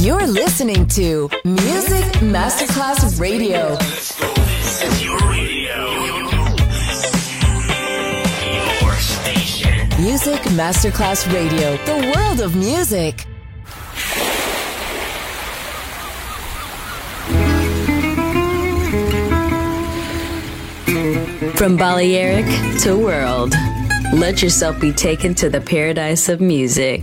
You're listening to Music Masterclass Radio. Music Masterclass Radio, the world of music. From Balearic to world, let yourself be taken to the paradise of music.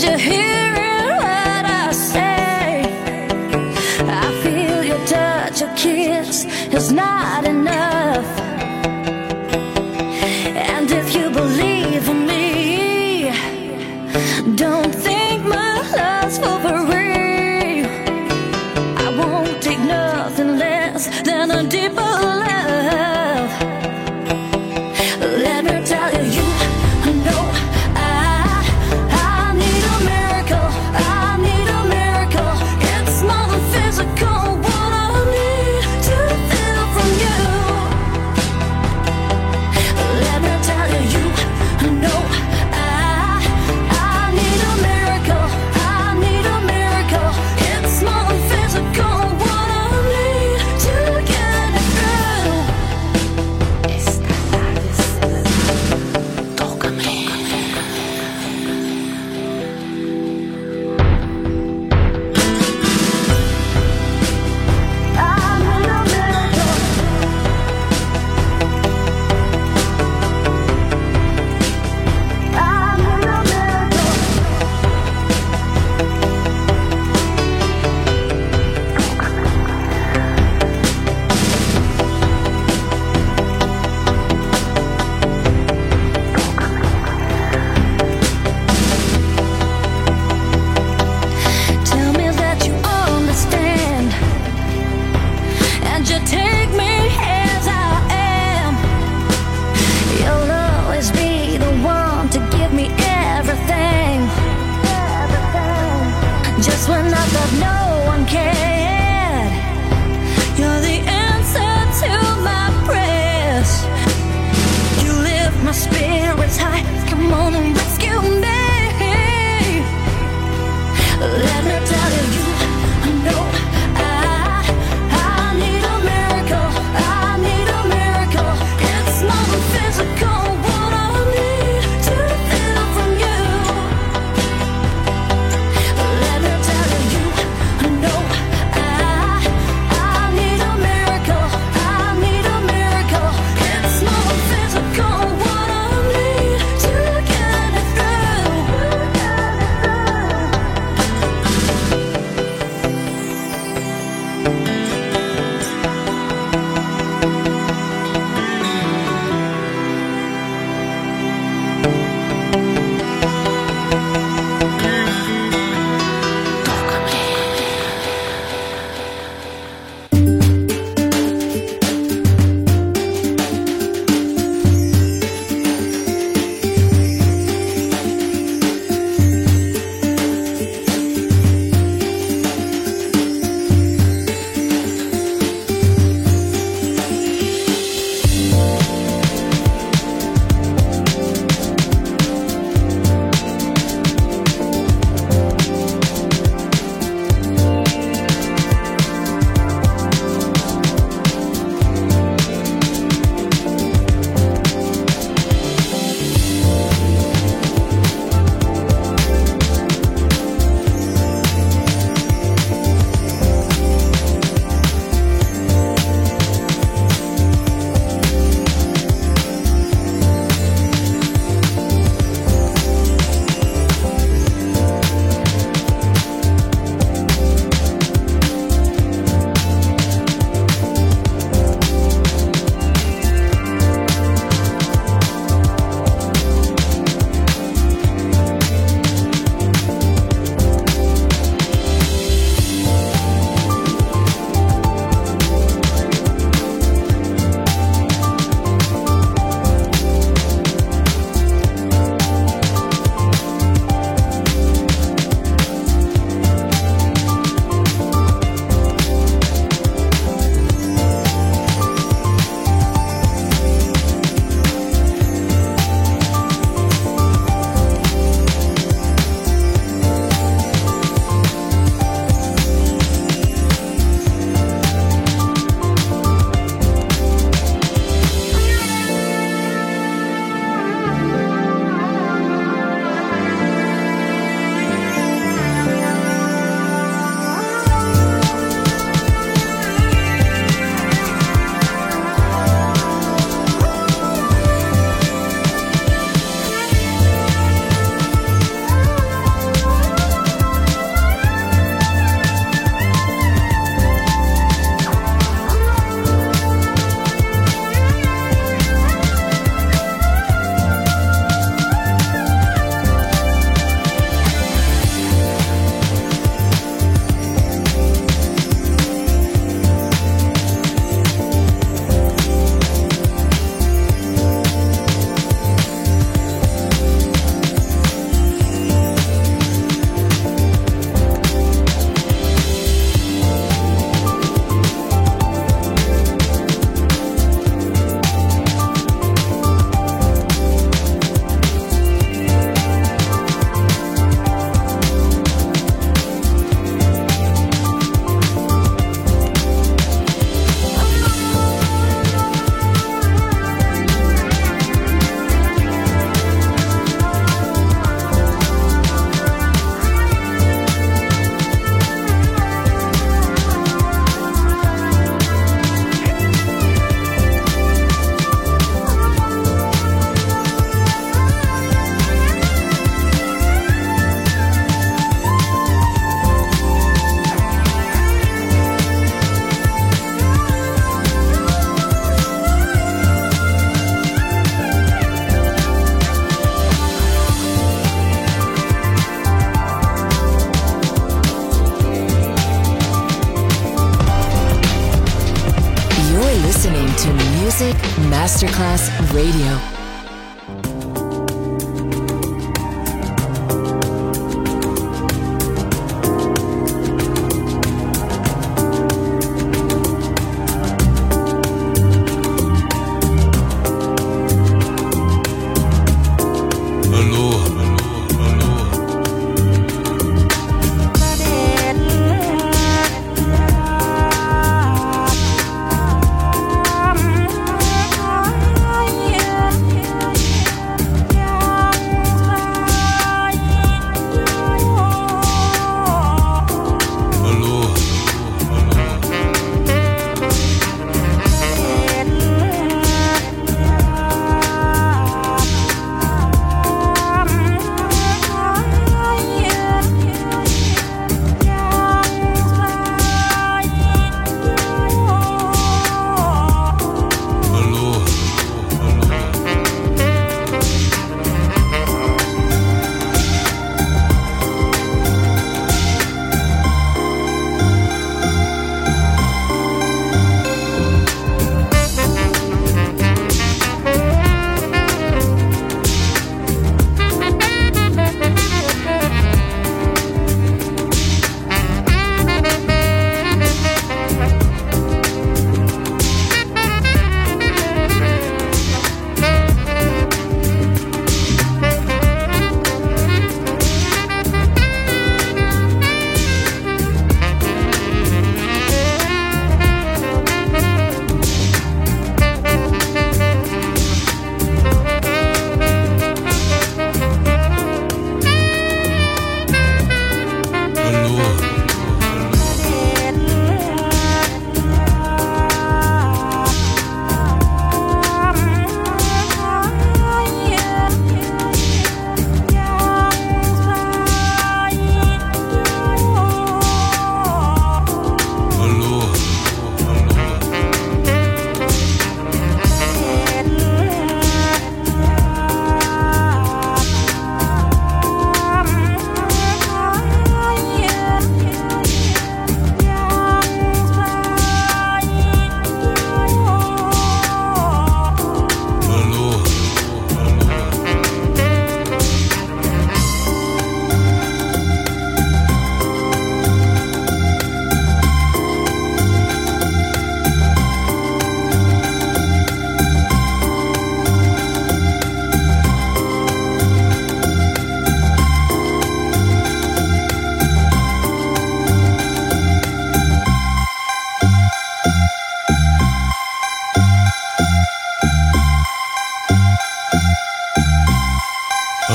And you hear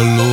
alone.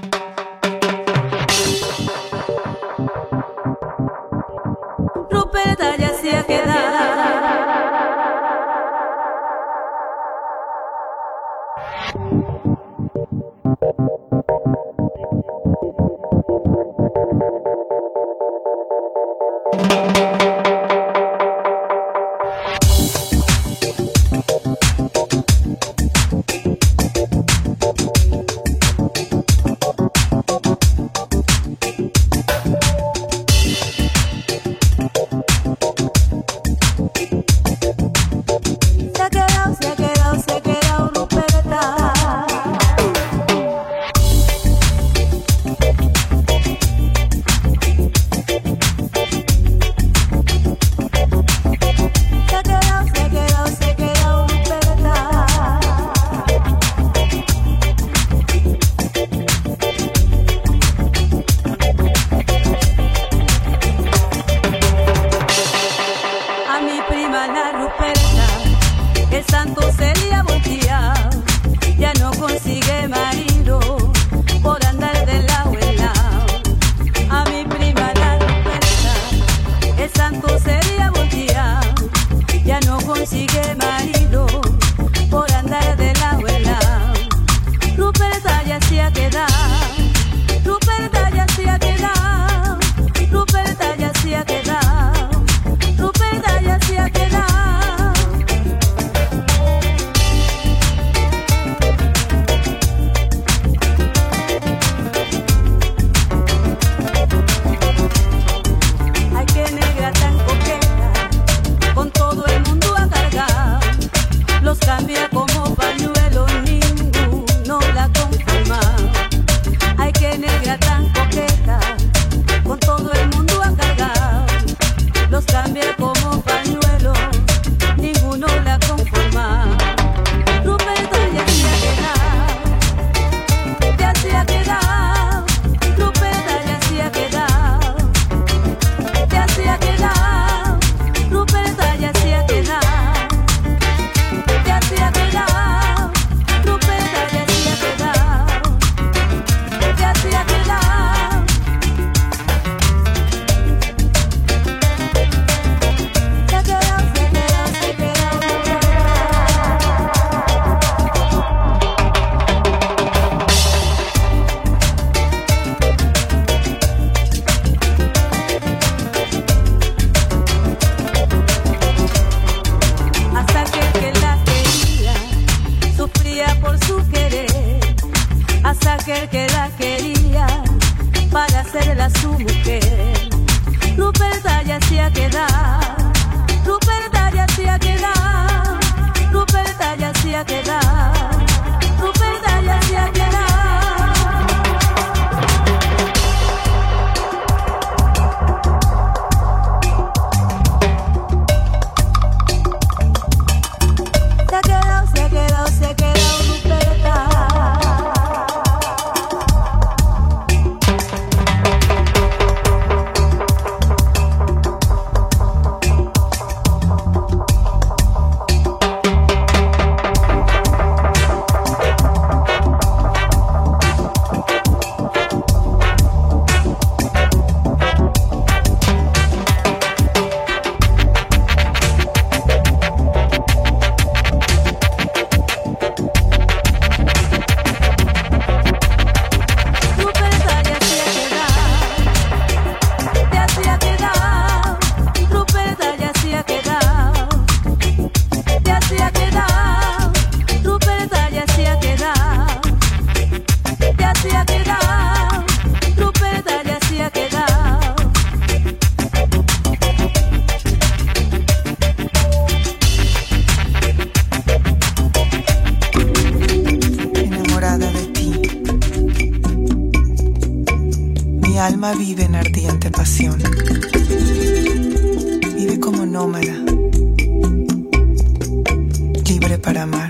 para amar.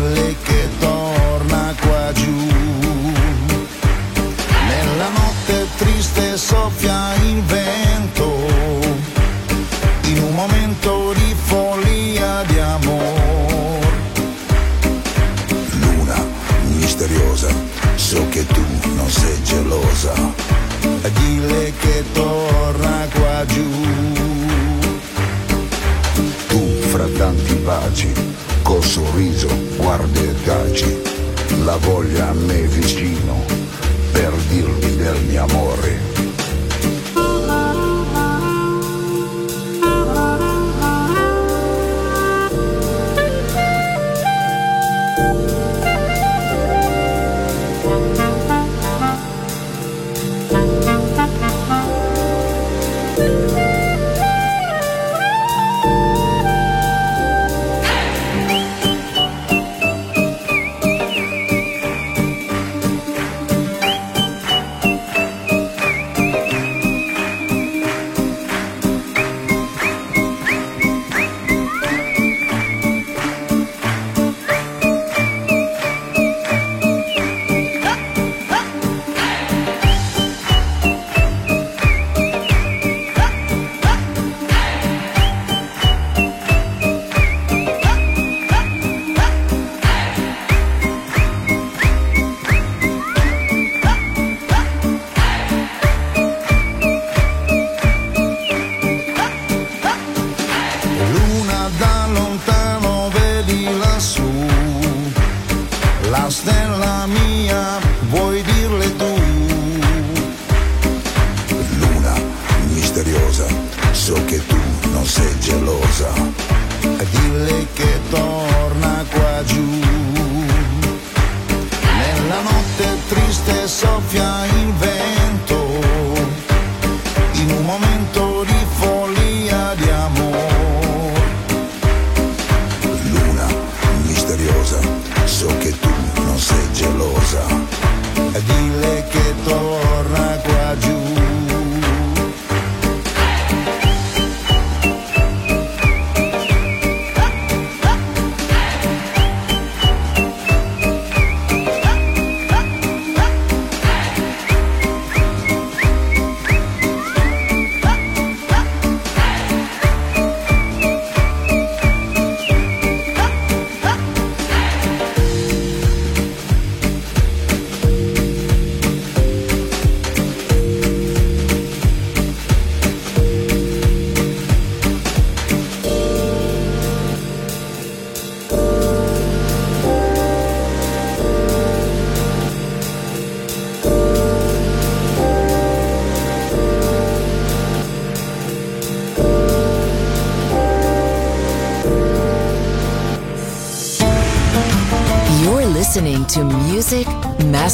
Dille che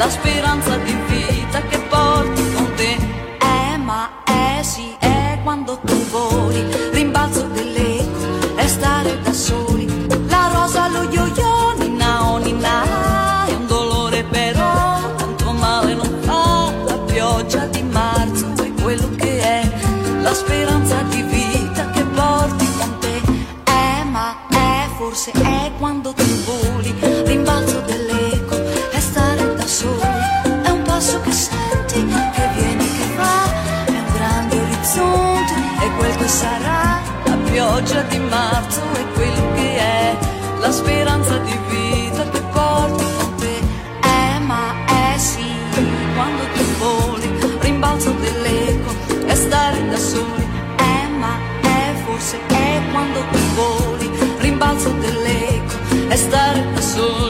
la speranza di vivere. estar a sol.